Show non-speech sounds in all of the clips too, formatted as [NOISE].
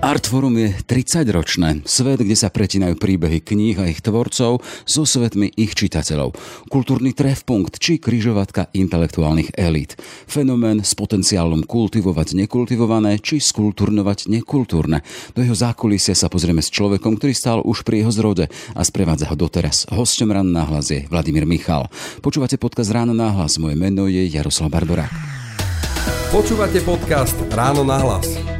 Artforum je 30-ročné. Svet, kde sa pretínajú príbehy kníh a ich tvorcov so svetmi ich čitateľov. Kultúrny trefpunkt či kryžovatka intelektuálnych elít. Fenomén s potenciálom kultivovať nekultivované či skultúrnovať nekultúrne. Do jeho zákulisia sa pozrieme s človekom, ktorý stál už pri jeho zrode a sprevádza ho doteraz. Hostom Ráno náhlas je Vladimír Michal. Počúvate podcast Ráno náhlas. Moje meno je Jaroslav Barborák. Počúvate podcast Ráno nahlas.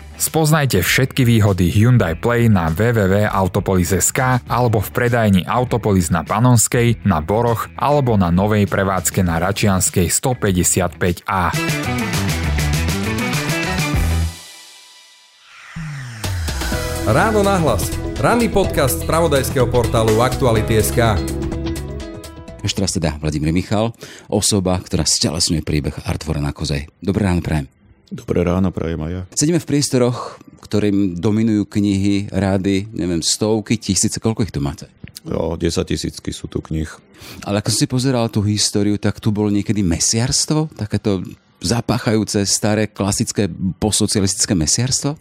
Spoznajte všetky výhody Hyundai Play na www.autopolis.sk alebo v predajni Autopolis na Panonskej, na Boroch alebo na novej prevádzke na Račianskej 155A. Ráno nahlas. Ranný podcast z pravodajského portálu Aktuality.sk. Ešte raz teda Vladimír Michal, osoba, ktorá stelesňuje príbeh Artvora na Kozej. Dobré ráno, prajem. Dobré ráno, prajem aj ja. Sedíme v priestoroch, ktorým dominujú knihy, rády, neviem, stovky, tisíce, koľko ich tu máte? Jo, 10 tisícky sú tu knih. Ale ako si pozeral tú históriu, tak tu bolo niekedy mesiarstvo? Takéto zapáchajúce, staré, klasické posocialistické mesiarstvo?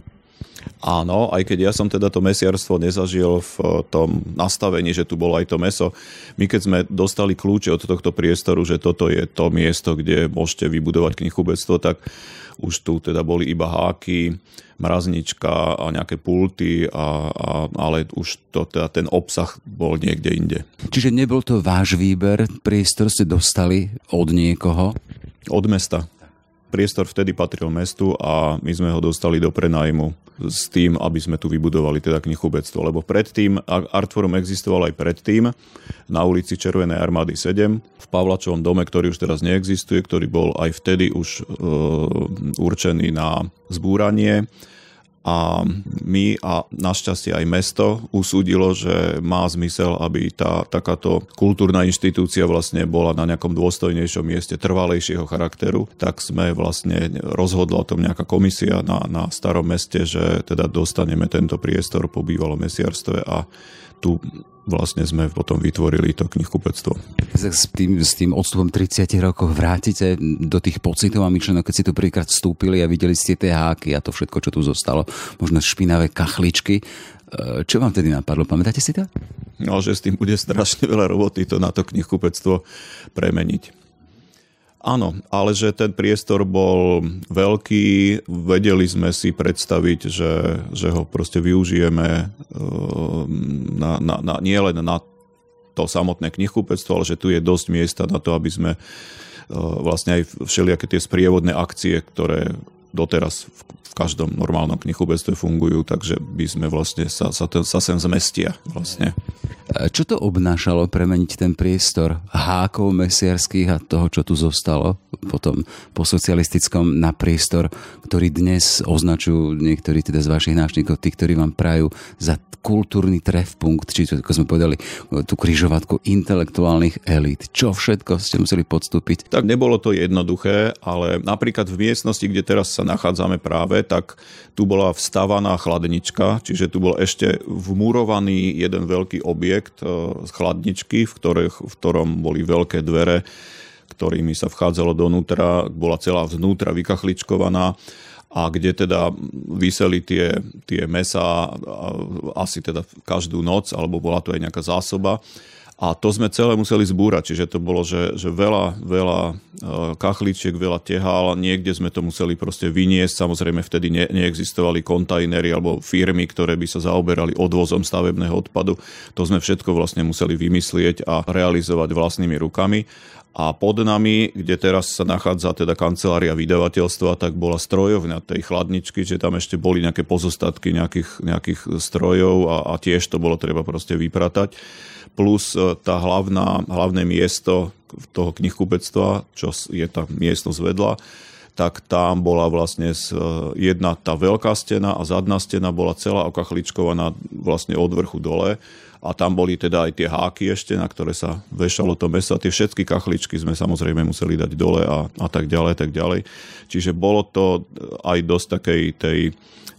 Áno, aj keď ja som teda to mesiarstvo nezažil v tom nastavení, že tu bolo aj to meso. My keď sme dostali kľúče od tohto priestoru, že toto je to miesto, kde môžete vybudovať knihubectvo, tak už tu teda boli iba háky, mraznička a nejaké pulty, a, a, ale už to, teda ten obsah bol niekde inde. Čiže nebol to váš výber, priestor ste dostali od niekoho? Od mesta. Priestor vtedy patril mestu a my sme ho dostali do prenajmu s tým, aby sme tu vybudovali teda knihubectvo. Lebo predtým, Artforum existoval aj predtým, na ulici Červenej armády 7, v Pavlačovom dome, ktorý už teraz neexistuje, ktorý bol aj vtedy už e, určený na zbúranie a my a našťastie aj mesto usúdilo, že má zmysel, aby tá takáto kultúrna inštitúcia vlastne bola na nejakom dôstojnejšom mieste trvalejšieho charakteru, tak sme vlastne rozhodla o tom nejaká komisia na, na starom meste, že teda dostaneme tento priestor po bývalom mesiarstve a tu vlastne sme potom vytvorili to knihkupectvo. S tým, s tým odstupom 30 rokov vrátite do tých pocitov a myšlenok, keď si tu prvýkrát vstúpili a videli ste tie háky a to všetko, čo tu zostalo, možno špinavé kachličky. E, čo vám tedy napadlo? Pamätáte si to? No, že s tým bude strašne veľa roboty to na to knihkupectvo premeniť. Áno, ale že ten priestor bol veľký, vedeli sme si predstaviť, že, že ho proste využijeme ehm, na, na, na, nie len na to samotné knihkupectvo, ale že tu je dosť miesta na to, aby sme ehm, vlastne aj všelijaké tie sprievodné akcie, ktoré doteraz v, v každom normálnom knihkupectve fungujú, takže by sme vlastne sa, sa, sa sem zmestia vlastne. Čo to obnášalo premeniť ten priestor hákov mesiarských a toho, čo tu zostalo potom po socialistickom na priestor, ktorý dnes označujú niektorí teda z vašich návštevníkov, tí, ktorí vám prajú za kultúrny trefpunkt, či ako sme povedali, tú kryžovatku intelektuálnych elít. Čo všetko ste museli podstúpiť? Tak nebolo to jednoduché, ale napríklad v miestnosti, kde teraz sa nachádzame práve, tak tu bola vstávaná chladnička, čiže tu bol ešte vmurovaný jeden veľký objekt, e, chladničky, v, ktorých, v ktorom boli veľké dvere, ktorými sa vchádzalo donútra, bola celá vnútra vykachličkovaná a kde teda vyseli tie, tie mesa asi teda každú noc, alebo bola to aj nejaká zásoba. A to sme celé museli zbúrať, čiže to bolo, že, že veľa, veľa e, kachličiek, veľa tehál, niekde sme to museli proste vyniesť, samozrejme vtedy ne, neexistovali kontajnery alebo firmy, ktoré by sa zaoberali odvozom stavebného odpadu. To sme všetko vlastne museli vymyslieť a realizovať vlastnými rukami. A pod nami, kde teraz sa nachádza teda kancelária vydavateľstva, tak bola strojovňa tej chladničky, že tam ešte boli nejaké pozostatky nejakých, nejakých strojov a, a tiež to bolo treba proste vypratať. Plus e, tá hlavná, hlavné miesto toho knihkupectva, čo je tá miestnosť vedľa, tak tam bola vlastne jedna tá veľká stena a zadná stena bola celá okachličkovaná vlastne od vrchu dole a tam boli teda aj tie háky ešte, na ktoré sa vešalo to meso tie všetky kachličky sme samozrejme museli dať dole a, a tak ďalej, tak ďalej. Čiže bolo to aj dosť takej tej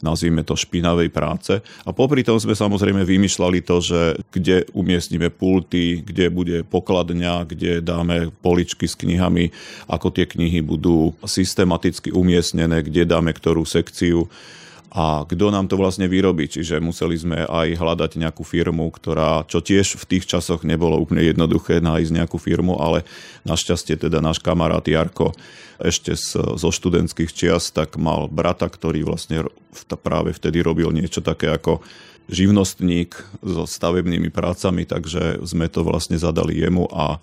nazvime to špinavej práce. A popri tom sme samozrejme vymýšľali to, že kde umiestnime pulty, kde bude pokladňa, kde dáme poličky s knihami, ako tie knihy budú systematicky umiestnené, kde dáme ktorú sekciu a kto nám to vlastne vyrobí. Čiže museli sme aj hľadať nejakú firmu, ktorá, čo tiež v tých časoch nebolo úplne jednoduché nájsť nejakú firmu, ale našťastie teda náš kamarát Jarko ešte z, zo študentských čias, tak mal brata, ktorý vlastne práve vtedy robil niečo také ako živnostník so stavebnými prácami, takže sme to vlastne zadali jemu a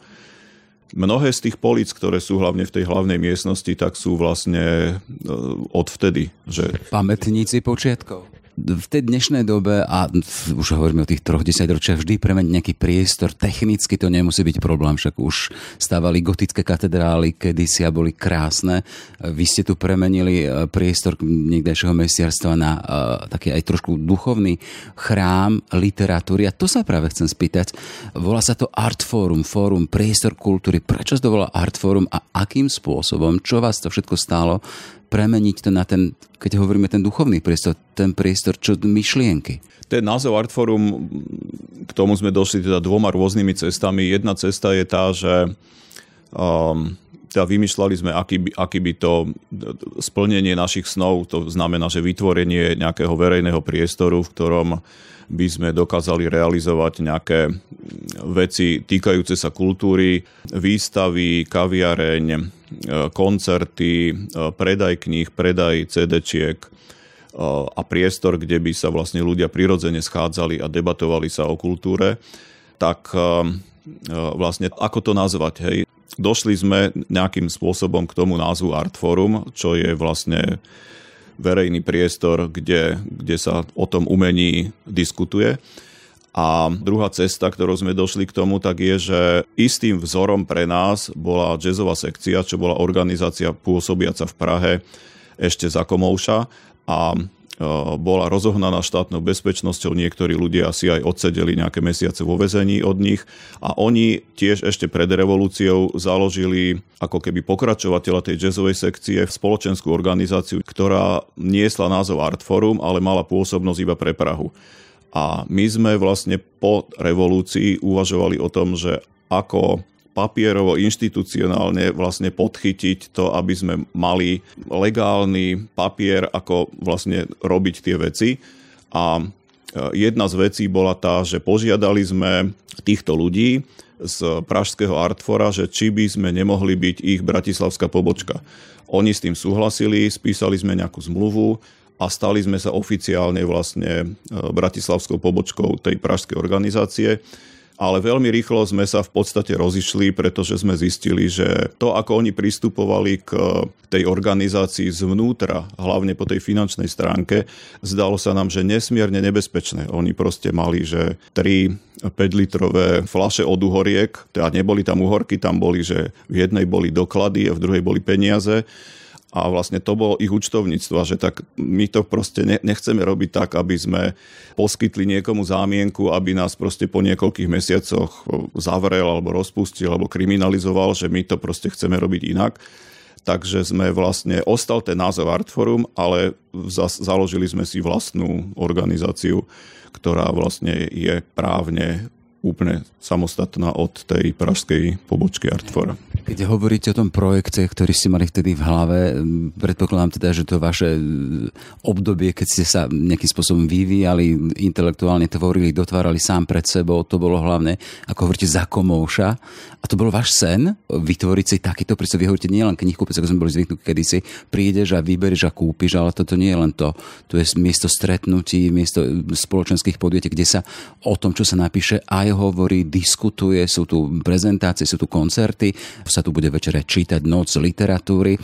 Mnohé z tých políc, ktoré sú hlavne v tej hlavnej miestnosti, tak sú vlastne e, odvtedy. Že... Pamätníci počiatkov v tej dnešnej dobe, a už hovoríme o tých troch desaťročiach, vždy premeniť nejaký priestor, technicky to nemusí byť problém, však už stávali gotické katedrály kedysi a boli krásne. Vy ste tu premenili e, priestor niekdejšieho mesiarstva na uh, taký aj trošku duchovný chrám literatúry. A to sa práve chcem spýtať. Volá sa to Art Forum, Fórum, priestor kultúry. Prečo sa to volá Art Forum a akým spôsobom, čo vás to všetko stálo, premeniť to na ten, keď hovoríme ten duchovný priestor, ten priestor čo myšlienky. Ten názov Artforum, k tomu sme došli teda dvoma rôznymi cestami. Jedna cesta je tá, že um, teda vymýšľali sme, aký by, aký by to splnenie našich snov, to znamená, že vytvorenie nejakého verejného priestoru, v ktorom by sme dokázali realizovať nejaké veci týkajúce sa kultúry, výstavy, kaviareň, koncerty, e, predaj kníh, predaj CD-čiek e, a priestor, kde by sa vlastne ľudia prirodzene schádzali a debatovali sa o kultúre, tak vlastne ako to nazvať, hej? Došli sme nejakým spôsobom k tomu názvu Artforum, čo je vlastne verejný priestor, kde, kde sa o tom umení diskutuje. A druhá cesta, ktorou sme došli k tomu, tak je, že istým vzorom pre nás bola jazzová sekcia, čo bola organizácia pôsobiaca v Prahe ešte za Komouša. A Eh, bola rozohnaná štátnou bezpečnosťou, niektorí ľudia si aj odsedeli nejaké mesiace vo vezení od nich a oni tiež ešte pred revolúciou založili ako keby pokračovateľa tej jazzovej sekcie v spoločenskú organizáciu, ktorá niesla názov Art Forum, ale mala pôsobnosť iba pre Prahu. A my sme vlastne po revolúcii uvažovali o tom, že ako papierovo, inštitucionálne vlastne podchytiť to, aby sme mali legálny papier, ako vlastne robiť tie veci. A e, jedna z vecí bola tá, že požiadali sme týchto ľudí z Pražského Artfora, že či by sme nemohli byť ich bratislavská pobočka. Oni s tým súhlasili, spísali sme nejakú zmluvu a stali sme sa oficiálne vlastne e, bratislavskou pobočkou tej pražskej organizácie ale veľmi rýchlo sme sa v podstate rozišli, pretože sme zistili, že to, ako oni pristupovali k tej organizácii zvnútra, hlavne po tej finančnej stránke, zdalo sa nám, že nesmierne nebezpečné. Oni proste mali, že 3 5-litrové flaše od uhoriek, teda neboli tam uhorky, tam boli, že v jednej boli doklady a v druhej boli peniaze a vlastne to bolo ich účtovníctvo, že tak my to proste nechceme robiť tak, aby sme poskytli niekomu zámienku, aby nás proste po niekoľkých mesiacoch zavrel alebo rozpustil alebo kriminalizoval, že my to proste chceme robiť inak. Takže sme vlastne, ostal ten názov Artforum, ale založili sme si vlastnú organizáciu, ktorá vlastne je právne úplne samostatná od tej pražskej pobočky Artfora. Keď hovoríte o tom projekte, ktorý ste mali vtedy v hlave, predpokladám teda, že to vaše obdobie, keď ste sa nejakým spôsobom vyvíjali, intelektuálne tvorili, dotvárali sám pred sebou, to bolo hlavne, ako hovoríte, za komouša. A to bol váš sen, vytvoriť si takýto, prečo vy hovoríte, nie len knihkupec, ako sme boli zvyknutí kedysi, prídeš a vyberieš a kúpiš, ale toto nie je len to. Tu je miesto stretnutí, miesto spoločenských podujatí, kde sa o tom, čo sa napíše, aj hovorí, diskutuje, sú tu prezentácie, sú tu koncerty, sa tu bude večere čítať noc literatúry.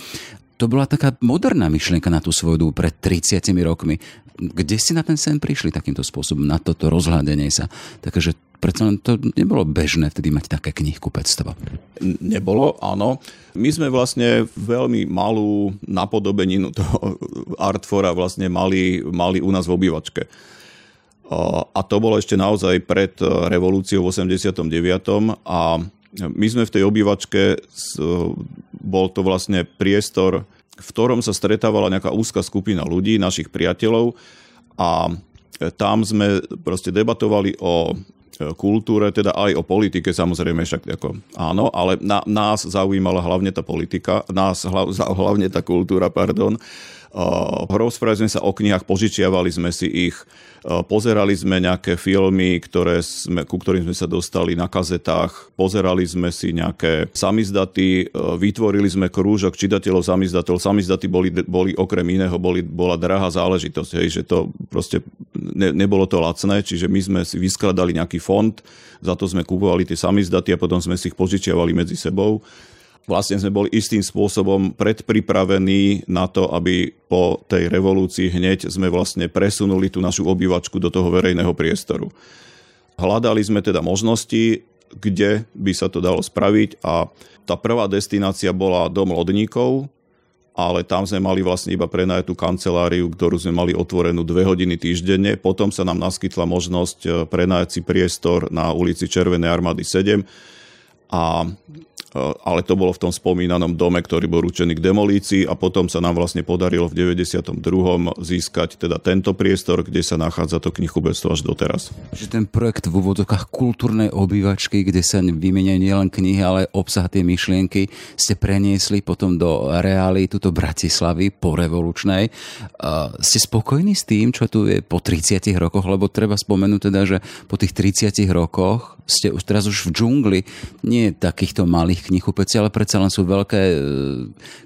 To bola taká moderná myšlienka na tú svoju dobu pred 30 rokmi. Kde ste na ten sen prišli takýmto spôsobom, na toto rozhľadenie sa? Takže predsa len to nebolo bežné vtedy mať také knihkupectvo. Nebolo, áno. My sme vlastne veľmi malú napodobeninu toho [LAUGHS] Artfora vlastne mali, mali u nás v obývačke. A to bolo ešte naozaj pred revolúciou v 89. A my sme v tej obývačke, bol to vlastne priestor, v ktorom sa stretávala nejaká úzka skupina ľudí, našich priateľov a tam sme proste debatovali o kultúre, teda aj o politike, samozrejme však ako, áno, ale na, nás zaujímala hlavne tá politika, nás [LAUGHS] hlavne tá kultúra, pardon. Uh, rozprávali sme sa o knihách, požičiavali sme si ich, uh, pozerali sme nejaké filmy, ktoré sme, ku ktorým sme sa dostali na kazetách, pozerali sme si nejaké samizdaty, uh, vytvorili sme krúžok čitateľov samizdatov. Samizdaty boli, boli okrem iného, boli, bola drahá záležitosť, hej, že to proste ne, nebolo to lacné, čiže my sme si vyskladali nejaký fond, za to sme kupovali tie samizdaty a potom sme si ich požičiavali medzi sebou vlastne sme boli istým spôsobom predpripravení na to, aby po tej revolúcii hneď sme vlastne presunuli tú našu obývačku do toho verejného priestoru. Hľadali sme teda možnosti, kde by sa to dalo spraviť a tá prvá destinácia bola Dom lodníkov, ale tam sme mali vlastne iba prenajatú kanceláriu, ktorú sme mali otvorenú dve hodiny týždenne. Potom sa nám naskytla možnosť eh, prenajať si priestor na ulici Červenej armády 7 a ale to bolo v tom spomínanom dome, ktorý bol ručený k demolícii a potom sa nám vlastne podarilo v 92. získať teda tento priestor, kde sa nachádza to knihkubectvo až doteraz. Že ten projekt v úvodzokách kultúrnej obývačky, kde sa vymeniajú nielen knihy, ale obsah tie myšlienky, ste preniesli potom do reály tuto Bratislavy po revolučnej. Ste spokojní s tým, čo tu je po 30 rokoch? Lebo treba spomenúť teda, že po tých 30 rokoch ste už teraz už v džungli nie takýchto malých knihkupeci, ale predsa len sú veľké e,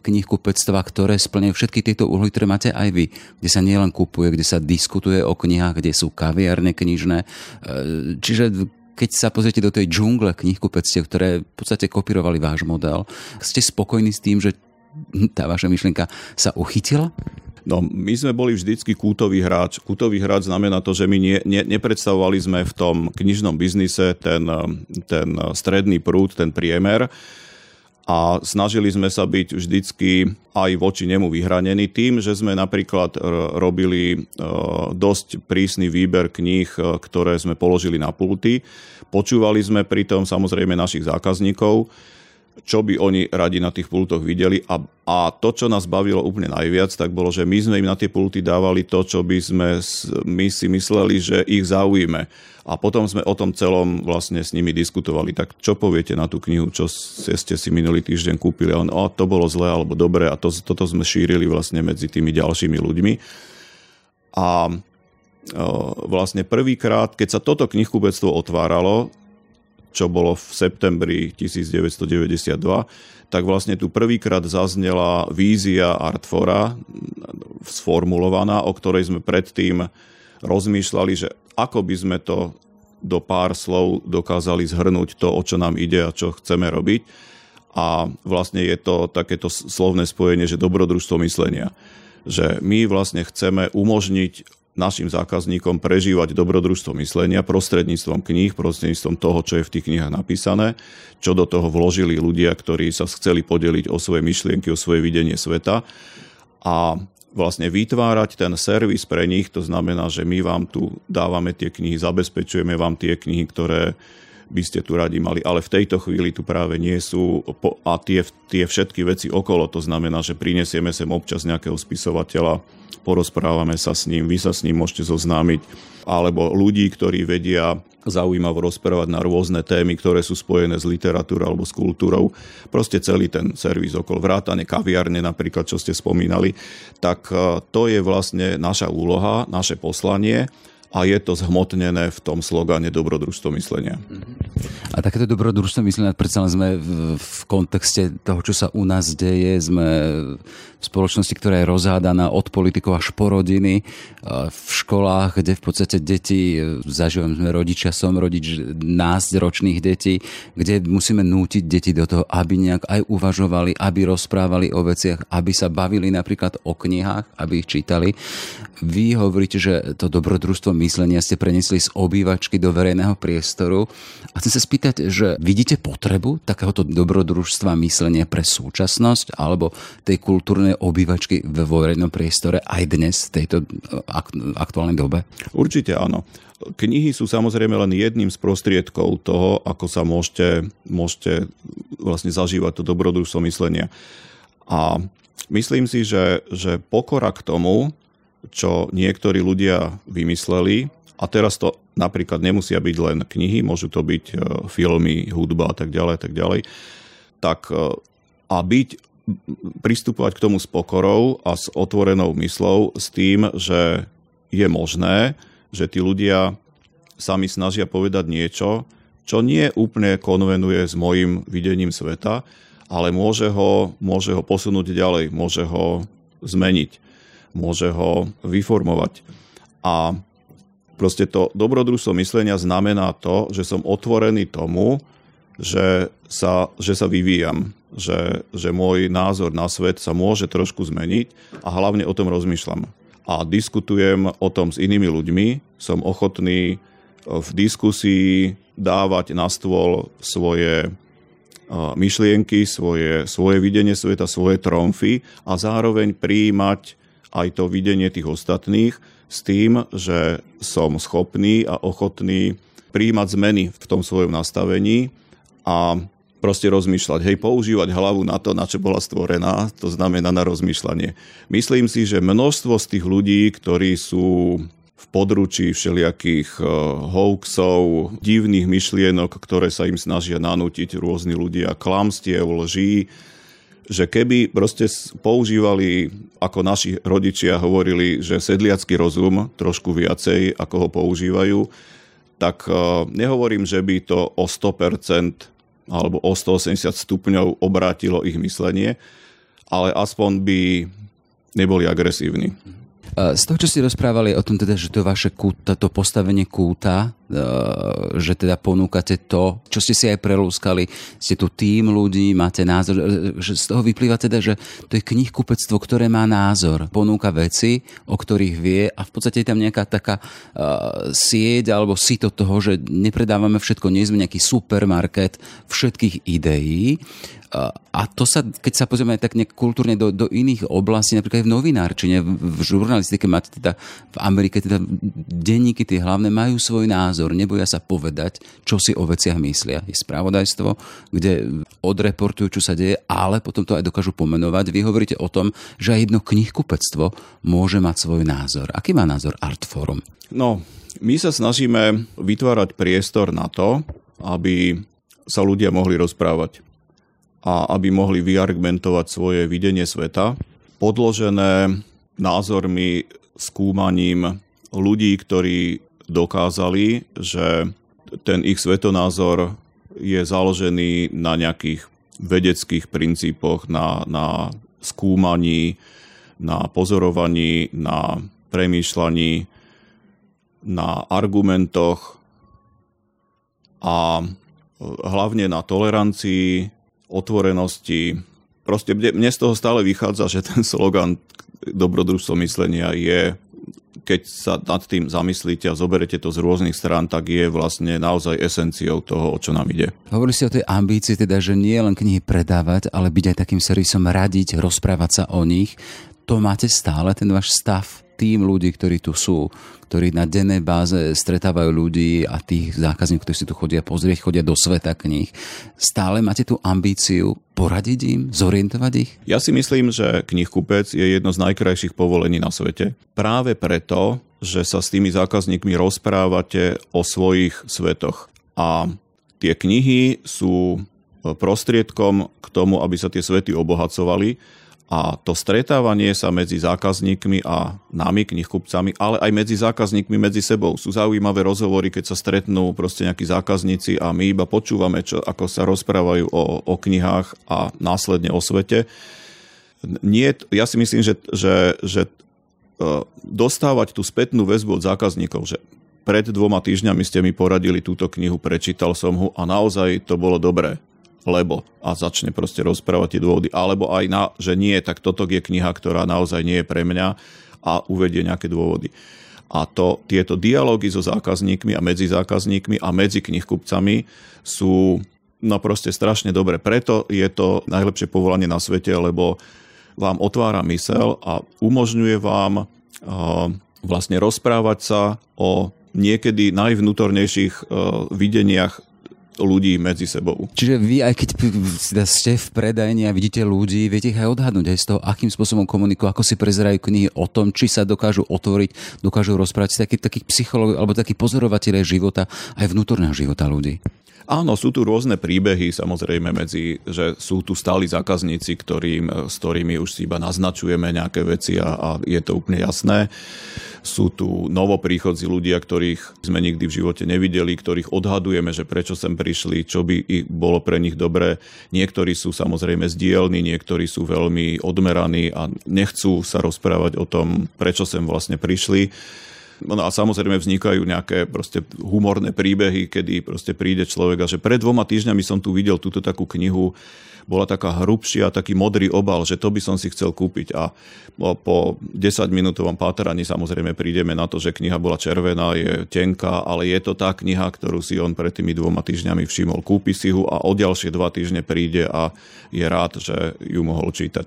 knihkupectva, ktoré splňajú všetky tieto úlohy, ktoré máte aj vy, kde sa nielen kupuje, kde sa diskutuje o knihách, kde sú kaviárne knižné. E, čiže keď sa pozriete do tej džungle knihkupectiev, ktoré v podstate kopírovali váš model, ste spokojní s tým, že tá vaša myšlienka sa uchytila? No, my sme boli vždycky kútový hráč. Kútový hráč znamená to, že my nie, nie, nepredstavovali sme v tom knižnom biznise ten, ten stredný prúd, ten priemer a snažili sme sa byť vždycky aj voči nemu vyhranení tým, že sme napríklad robili e, dosť prísny výber kníh, e, ktoré sme položili na pulty. Počúvali sme pritom samozrejme našich zákazníkov, čo by oni radi na tých pultoch videli a, a to, čo nás bavilo úplne najviac, tak bolo, že my sme im na tie pulty dávali to, čo by sme my si mysleli, že ich zaujíme. A potom sme o tom celom vlastne s nimi diskutovali. Tak čo poviete na tú knihu, čo ste si minulý týždeň kúpili? A on, o, to bolo zlé alebo dobré a to, toto sme šírili vlastne medzi tými ďalšími ľuďmi. A vlastne prvýkrát, keď sa toto knihkupectvo otváralo, čo bolo v septembri 1992, tak vlastne tu prvýkrát zaznela vízia Artfora sformulovaná, o ktorej sme predtým rozmýšľali, že ako by sme to do pár slov dokázali zhrnúť to, o čo nám ide a čo chceme robiť. A vlastne je to takéto slovné spojenie, že dobrodružstvo myslenia. Že my vlastne chceme umožniť našim zákazníkom prežívať dobrodružstvo myslenia prostredníctvom kníh, prostredníctvom toho, čo je v tých knihách napísané, čo do toho vložili ľudia, ktorí sa chceli podeliť o svoje myšlienky, o svoje videnie sveta. A vlastne vytvárať ten servis pre nich, to znamená, že my vám tu dávame tie knihy, zabezpečujeme vám tie knihy, ktoré by ste tu radi mali, ale v tejto chvíli tu práve nie sú a tie, tie všetky veci okolo, to znamená, že prinesieme sem občas nejakého spisovateľa, porozprávame sa s ním, vy sa s ním môžete zoznámiť, alebo ľudí, ktorí vedia zaujímavo rozprávať na rôzne témy, ktoré sú spojené s literatúrou alebo s kultúrou. Proste celý ten servis okolo vrátane kaviarne napríklad, čo ste spomínali, tak e, to je vlastne naša úloha, naše poslanie a je to zhmotnené v tom slogane dobrodružstvo myslenia. A takéto dobrodružstvo myslenia, predsa sme v, v kontexte toho, čo sa u nás deje, sme v spoločnosti, ktorá je rozhádaná od politikov až po rodiny, v školách, kde v podstate deti, zažívam sme rodičia, som rodič 12 ročných detí, kde musíme nútiť deti do toho, aby nejak aj uvažovali, aby rozprávali o veciach, aby sa bavili napríklad o knihách, aby ich čítali. Vy hovoríte, že to dobrodružstvo myslenia ste prenesli z obývačky do verejného priestoru. A chcem sa spýtať, že vidíte potrebu takéhoto dobrodružstva myslenia pre súčasnosť alebo tej kultúrnej obývačky vo verejnom priestore aj dnes v tejto aktuálnej dobe? Určite áno. Knihy sú samozrejme len jedným z prostriedkov toho, ako sa môžete, môžete vlastne zažívať to dobrodružstvo myslenia. A myslím si, že, že pokora k tomu, čo niektorí ľudia vymysleli, a teraz to napríklad nemusia byť len knihy, môžu to byť e, filmy, hudba a tak ďalej, tak ďalej, tak e, a byť, pristupovať k tomu s pokorou a s otvorenou myslou, s tým, že je možné, že tí ľudia sami snažia povedať niečo, čo nie úplne konvenuje s mojim videním sveta, ale môže ho, môže ho posunúť ďalej, môže ho zmeniť, môže ho vyformovať. A proste to dobrodružstvo myslenia znamená to, že som otvorený tomu, že sa, že sa vyvíjam, že, že môj názor na svet sa môže trošku zmeniť a hlavne o tom rozmýšľam. A diskutujem o tom s inými ľuďmi, som ochotný v diskusii dávať na stôl svoje myšlienky, svoje, svoje videnie sveta, svoje tromfy a zároveň prijímať aj to videnie tých ostatných s tým, že som schopný a ochotný prijímať zmeny v tom svojom nastavení a proste rozmýšľať, hej, používať hlavu na to, na čo bola stvorená, to znamená na rozmýšľanie. Myslím si, že množstvo z tých ľudí, ktorí sú v područí všelijakých eh, hoaxov, divných myšlienok, ktoré sa im snažia nanútiť rôzni ľudia, klamstiev, lží, že keby proste používali, ako naši rodičia hovorili, že sedliacký rozum trošku viacej, ako ho používajú, tak eh, nehovorím, že by to o 100% alebo o 180 stupňov obrátilo ich myslenie, ale aspoň by neboli agresívni. Z toho, čo ste rozprávali o tom, teda, že to vaše kúta, to postavenie kúta, e, že teda ponúkate to, čo ste si aj prelúskali, ste tu tým ľudí, máte názor, e, že z toho vyplýva teda, že to je knihkupectvo, ktoré má názor, ponúka veci, o ktorých vie a v podstate je tam nejaká taká sieť alebo sito toho, že nepredávame všetko, nie sme nejaký supermarket všetkých ideí, a to sa, keď sa pozrieme tak nejak kultúrne do, do iných oblastí, napríklad v novinárčine, v žurnalistike máte teda v Amerike teda denníky tie hlavné majú svoj názor, neboja sa povedať, čo si o veciach myslia. Je spravodajstvo, kde odreportujú, čo sa deje, ale potom to aj dokážu pomenovať. Vy hovoríte o tom, že aj jedno knihkupectvo môže mať svoj názor. Aký má názor Artforum? No, my sa snažíme vytvárať priestor na to, aby sa ľudia mohli rozprávať a aby mohli vyargumentovať svoje videnie sveta, podložené názormi, skúmaním ľudí, ktorí dokázali, že ten ich svetonázor je založený na nejakých vedeckých princípoch, na, na skúmaní, na pozorovaní, na premýšľaní, na argumentoch a hlavne na tolerancii, otvorenosti. Proste mne z toho stále vychádza, že ten slogan dobrodružstvo myslenia je keď sa nad tým zamyslíte a zoberete to z rôznych strán, tak je vlastne naozaj esenciou toho, o čo nám ide. Hovorí si o tej ambícii, teda, že nie len knihy predávať, ale byť aj takým servisom radiť, rozprávať sa o nich. To máte stále, ten váš stav tým ľudí, ktorí tu sú, ktorí na dennej báze stretávajú ľudí a tých zákazníkov, ktorí si tu chodia pozrieť, chodia do sveta kníh, stále máte tú ambíciu poradiť im, zorientovať ich? Ja si myslím, že knihkupec je jedno z najkrajších povolení na svete. Práve preto, že sa s tými zákazníkmi rozprávate o svojich svetoch. A tie knihy sú prostriedkom k tomu, aby sa tie svety obohacovali a to stretávanie sa medzi zákazníkmi a nami, knihkupcami, ale aj medzi zákazníkmi medzi sebou. Sú zaujímavé rozhovory, keď sa stretnú proste nejakí zákazníci a my iba počúvame, čo, ako sa rozprávajú o, o knihách a následne o svete. Nie, ja si myslím, že, že, že e, dostávať tú spätnú väzbu od zákazníkov, že pred dvoma týždňami ste mi poradili túto knihu, prečítal som ho a naozaj to bolo dobré lebo a začne proste rozprávať tie dôvody. Alebo aj na, že nie, tak toto je kniha, ktorá naozaj nie je pre mňa a uvedie nejaké dôvody. A to, tieto dialógy so zákazníkmi a medzi zákazníkmi a medzi knihkupcami sú no proste strašne dobre. Preto je to najlepšie povolanie na svete, lebo vám otvára mysel a umožňuje vám uh, vlastne rozprávať sa o niekedy najvnútornejších uh, videniach ľudí medzi sebou. Čiže vy, aj keď ste v predajni a vidíte ľudí, viete ich aj odhadnúť aj z toho, akým spôsobom komunikujú, ako si prezerajú knihy o tom, či sa dokážu otvoriť, dokážu rozprávať takých taký psychológ alebo takí pozorovateľe života, aj vnútorného života ľudí. Áno, sú tu rôzne príbehy, samozrejme, medzi, že sú tu stáli zákazníci, ktorým, s ktorými už si iba naznačujeme nejaké veci a, a je to úplne jasné. Sú tu novopríchodzi ľudia, ktorých sme nikdy v živote nevideli, ktorých odhadujeme, že prečo sem prišli, čo by ich bolo pre nich dobré. Niektorí sú samozrejme zdielni, niektorí sú veľmi odmeraní a nechcú sa rozprávať o tom, prečo sem vlastne prišli No a samozrejme vznikajú nejaké proste humorné príbehy, kedy proste príde človek a že pred dvoma týždňami som tu videl túto takú knihu, bola taká hrubšia, taký modrý obal, že to by som si chcel kúpiť. A po 10 minútovom pátraní samozrejme prídeme na to, že kniha bola červená, je tenká, ale je to tá kniha, ktorú si on pred tými dvoma týždňami všimol. Kúpi si ju a o ďalšie dva týždne príde a je rád, že ju mohol čítať.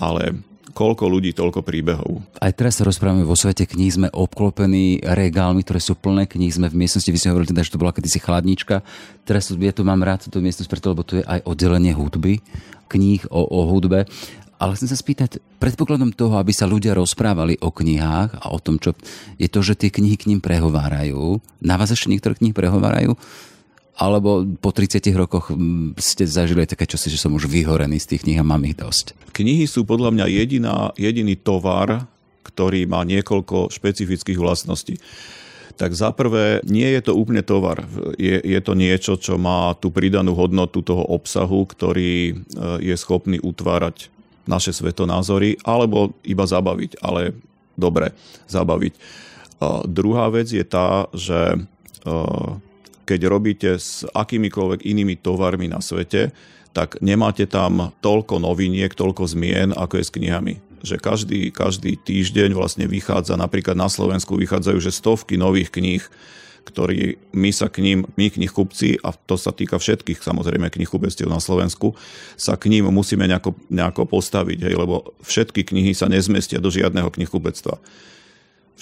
Ale koľko ľudí, toľko príbehov. Aj teraz sa rozprávame vo svete kníh, sme obklopení regálmi, ktoré sú plné kníh, sme v miestnosti, vy ste hovorili teda, že to bola kedysi chladnička. Teraz ja tu mám rád túto miestnosť preto, lebo tu je aj oddelenie hudby, kníh o, o hudbe. Ale chcem sa spýtať, predpokladom toho, aby sa ľudia rozprávali o knihách a o tom, čo je to, že tie knihy k ním prehovárajú. Na vás ešte niektoré knihy prehovárajú? Alebo po 30 rokoch mm, ste zažili také časy, že som už vyhorený z tých kníh a mám ich dosť? Knihy sú podľa mňa jediná, jediný tovar, ktorý má niekoľko špecifických vlastností. Tak za prvé, nie je to úplne tovar. Je, je to niečo, čo má tú pridanú hodnotu toho obsahu, ktorý e, je schopný utvárať naše svetonázory, alebo iba zabaviť, ale dobre, zabaviť. A druhá vec je tá, že e, keď robíte s akýmikoľvek inými tovarmi na svete, tak nemáte tam toľko noviniek, toľko zmien, ako je s knihami. Že každý, každý týždeň vlastne vychádza, napríklad na Slovensku vychádzajú že stovky nových kníh, ktorí my sa k ním, my knihkupci, a to sa týka všetkých samozrejme knihkupectiev na Slovensku, sa k ním musíme nejako, nejako postaviť, hej, lebo všetky knihy sa nezmestia do žiadneho knihkupectva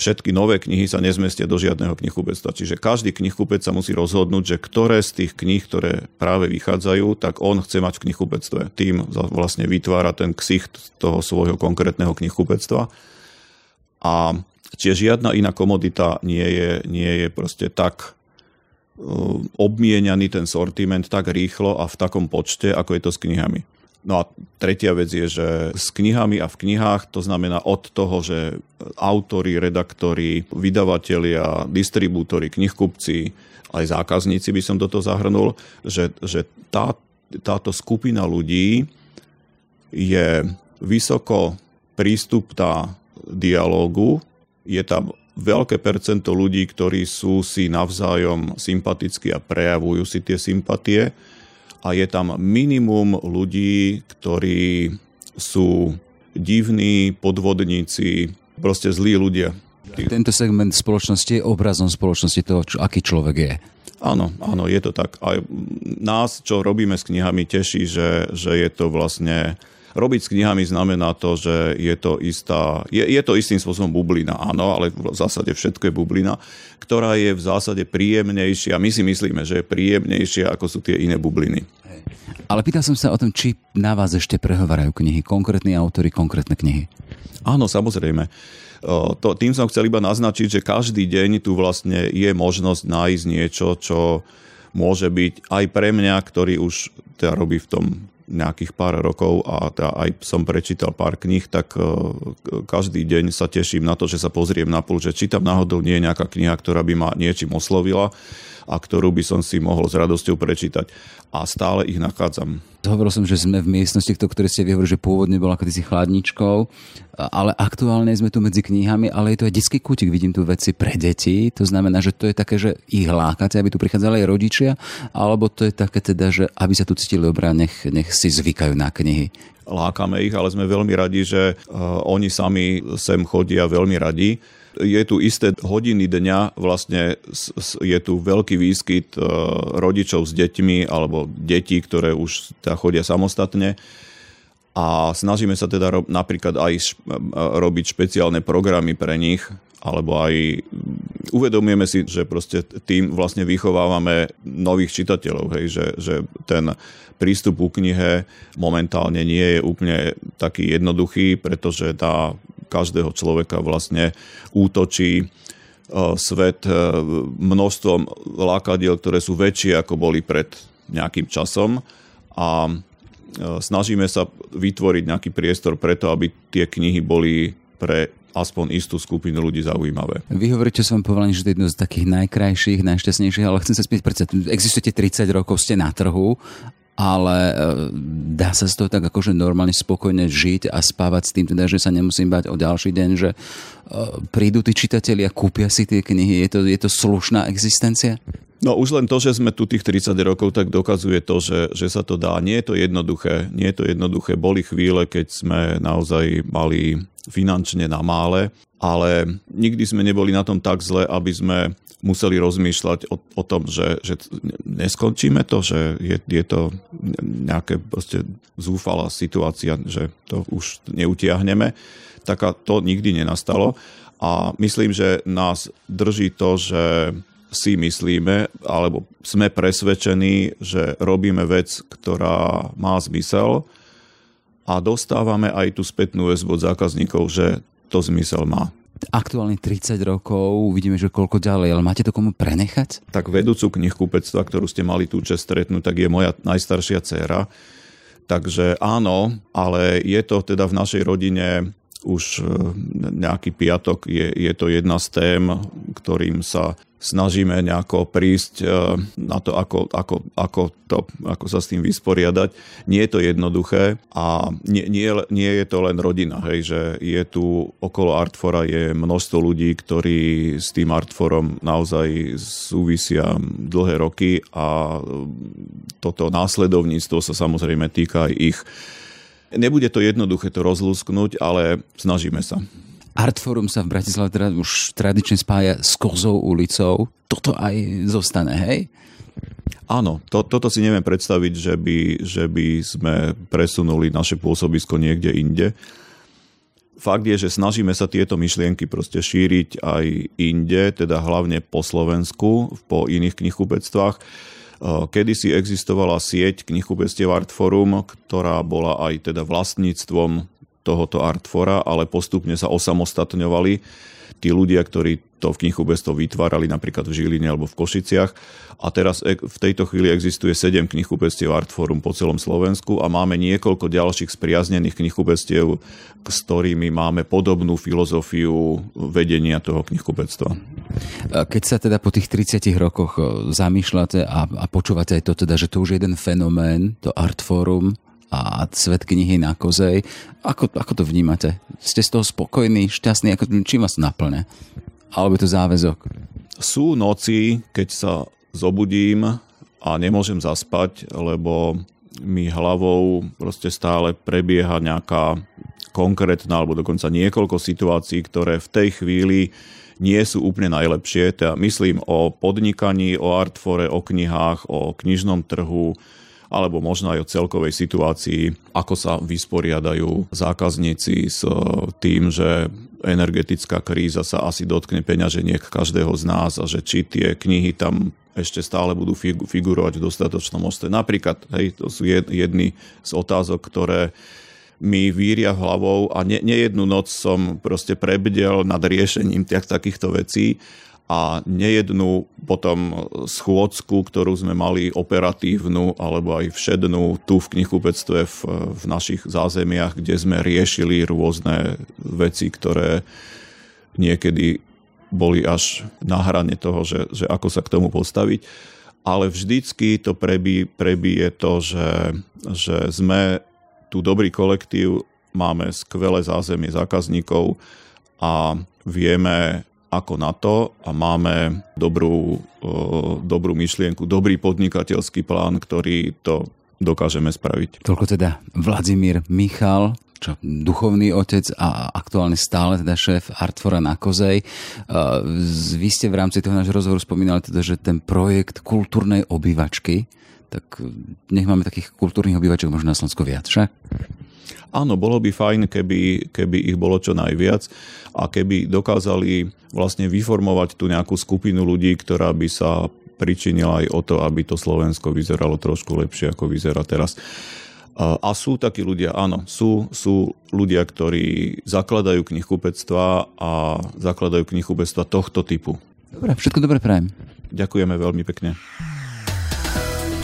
všetky nové knihy sa nezmestia do žiadneho knihkupectva. Čiže každý knihkupec sa musí rozhodnúť, že ktoré z tých kníh, ktoré práve vychádzajú, tak on chce mať v knihkupectve. Tým vlastne vytvára ten ksicht toho svojho konkrétneho knihkupectva. A čiže žiadna iná komodita nie je, nie je proste tak uh, obmienianý ten sortiment tak rýchlo a v takom počte, ako je to s knihami. No a tretia vec je, že s knihami a v knihách, to znamená od toho, že autory, redaktori, vydavatelia, distribútori, knihkupci, aj zákazníci by som do toho zahrnul, že, že tá, táto skupina ľudí je vysoko prístupná dialógu, je tam veľké percento ľudí, ktorí sú si navzájom sympatickí a prejavujú si tie sympatie a je tam minimum ľudí, ktorí sú divní, podvodníci, proste zlí ľudia. Tento segment spoločnosti je obrazom spoločnosti toho, čo, aký človek je. Áno, áno, je to tak. Aj nás, čo robíme s knihami, teší, že, že je to vlastne Robiť s knihami znamená to, že je to, istá, je, je to istým spôsobom bublina, áno, ale v zásade všetko je bublina, ktorá je v zásade príjemnejšia. My si myslíme, že je príjemnejšia, ako sú tie iné bubliny. Ale pýtal som sa o tom, či na vás ešte prehovárajú knihy, konkrétni autory, konkrétne knihy. Áno, samozrejme. To, tým som chcel iba naznačiť, že každý deň tu vlastne je možnosť nájsť niečo, čo môže byť aj pre mňa, ktorý už teda robí v tom nejakých pár rokov a aj som prečítal pár kníh, tak e, každý deň sa teším na to, že sa pozriem na pol, že či tam náhodou nie je nejaká kniha, ktorá by ma niečím oslovila a ktorú by som si mohol s radosťou prečítať. A stále ich nachádzam. Hovoril som, že sme v miestnosti, to, ktoré ste vyhovorili, že pôvodne bola kedysi chladničkou, ale aktuálne sme tu medzi knihami, ale je to aj detský kútik. Vidím tu veci pre deti, to znamená, že to je také, že ich lákate, aby tu prichádzali aj rodičia, alebo to je také teda, že aby sa tu cítili dobrá, nech, nech si zvykajú na knihy lákame ich, ale sme veľmi radi, že uh, oni sami sem chodia veľmi radi Je tu isté hodiny dňa, vlastne je tu veľký výskyt e, rodičov s deťmi alebo detí, ktoré už teda chodia samostatne. A snažíme sa teda napríklad aj š- robiť špeciálne programy pre nich, alebo aj uvedomujeme si, že proste tým vlastne vychovávame nových čitateľov, hej, že, že ten prístup ku knihe momentálne nie je úplne taký jednoduchý, pretože tá každého človeka vlastne útočí e, svet e, množstvom lákadiel, ktoré sú väčšie ako boli pred nejakým časom a e, snažíme sa vytvoriť nejaký priestor preto, aby tie knihy boli pre aspoň istú skupinu ľudí zaujímavé. Vy hovoríte som povolaní, že to je jedno z takých najkrajších, najšťastnejších, ale chcem sa spýtať, predsa, existujete 30 rokov, ste na trhu, ale e, dá sa z toho tak akože normálne spokojne žiť a spávať s tým, teda, že sa nemusím bať o ďalší deň, že e, prídu tí čitatelia, kúpia si tie knihy, je to, je to slušná existencia? No už len to, že sme tu tých 30 rokov, tak dokazuje to, že, že sa to dá. Nie je to jednoduché. Nie je to jednoduché. Boli chvíle, keď sme naozaj mali finančne na mále, ale nikdy sme neboli na tom tak zle, aby sme museli rozmýšľať o, o tom, že, že neskončíme to, že je, je to nejaké proste zúfalá situácia, že to už neutiahneme. Tak to nikdy nenastalo. A myslím, že nás drží to, že si myslíme, alebo sme presvedčení, že robíme vec, ktorá má zmysel a dostávame aj tú spätnú väzbu od zákazníkov, že to zmysel má. Aktuálne 30 rokov, uvidíme, že koľko ďalej, ale máte to komu prenechať? Tak vedúcu knihkupectva, ktorú ste mali tú čest stretnúť, tak je moja najstaršia dcéra. Takže áno, ale je to teda v našej rodine už e, nejaký piatok je, je to jedna z tém, ktorým sa snažíme nejako prísť e, na to, ako, ako, ako, to, ako sa s tým vysporiadať. Nie je to jednoduché a nie, nie, nie je to len rodina, hej, že je tu okolo Artfora je množstvo ľudí, ktorí s tým Artforom naozaj súvisia dlhé roky a toto následovníctvo sa samozrejme týka aj ich. Nebude to jednoduché to rozlúsknuť, ale snažíme sa. Artforum sa v Bratislave teda už tradične spája s Kozou ulicou. Toto aj zostane, hej? Áno, to, toto si neviem predstaviť, že by, že by sme presunuli naše pôsobisko niekde inde. Fakt je, že snažíme sa tieto myšlienky proste šíriť aj inde, teda hlavne po Slovensku, po iných knihkupectvách. Kedy si existovala sieť knihkupectiev Artforum, ktorá bola aj teda vlastníctvom tohoto Artfora, ale postupne sa osamostatňovali tí ľudia, ktorí to v knihkupectvo vytvárali napríklad v Žiline alebo v Košiciach. A teraz e, v tejto chvíli existuje 7 knihkupectiev Artforum po celom Slovensku a máme niekoľko ďalších spriaznených knihkupectiev, s ktorými máme podobnú filozofiu vedenia toho knihkupectva. Keď sa teda po tých 30 rokoch e, zamýšľate a, a počúvate aj to teda, že to už je jeden fenomén, to Artforum, a svet knihy na kozej. Ako, ako to vnímate? Ste z toho spokojní, šťastní? Ako, čím vás naplne? Alebo je to záväzok? Sú noci, keď sa zobudím a nemôžem zaspať, lebo mi hlavou proste stále prebieha nejaká konkrétna alebo dokonca niekoľko situácií, ktoré v tej chvíli nie sú úplne najlepšie. Teda myslím o podnikaní, o artfore, o knihách, o knižnom trhu, alebo možno aj o celkovej situácii, ako sa vysporiadajú zákazníci s tým, že energetická kríza sa asi dotkne peňaženiek každého z nás a že či tie knihy tam ešte stále budú figurovať v dostatočnom množstve. Napríklad, hej, to sú jedny z otázok, ktoré mi víria hlavou a ne, nejednu noc som proste prebdel nad riešením tých, takýchto vecí a nejednú potom schôdzku, ktorú sme mali operatívnu alebo aj všednú tu v knihkupectve v, v našich zázemiach, kde sme riešili rôzne veci, ktoré niekedy boli až na hrane toho, že, že ako sa k tomu postaviť. Ale vždycky to prebí, prebíje to, že, že sme tu dobrý kolektív, máme skvelé zázemie zákazníkov a vieme ako na to a máme dobrú, dobrú myšlienku, dobrý podnikateľský plán, ktorý to dokážeme spraviť. Toľko teda Vladimír Michal, čo, duchovný otec a aktuálne stále teda šéf Artfora na Kozej. Vy ste v rámci toho nášho rozhovoru spomínali teda, že ten projekt kultúrnej obývačky, tak nech máme takých kultúrnych obývačok možno na Slovensku viac, však? Áno, bolo by fajn, keby, keby ich bolo čo najviac a keby dokázali vlastne vyformovať tú nejakú skupinu ľudí, ktorá by sa pričinila aj o to, aby to Slovensko vyzeralo trošku lepšie, ako vyzerá teraz. A sú takí ľudia, áno, sú, sú ľudia, ktorí zakladajú knihkupectva a zakladajú knihkupectva tohto typu. Dobre, všetko dobre prajem. Ďakujeme veľmi pekne.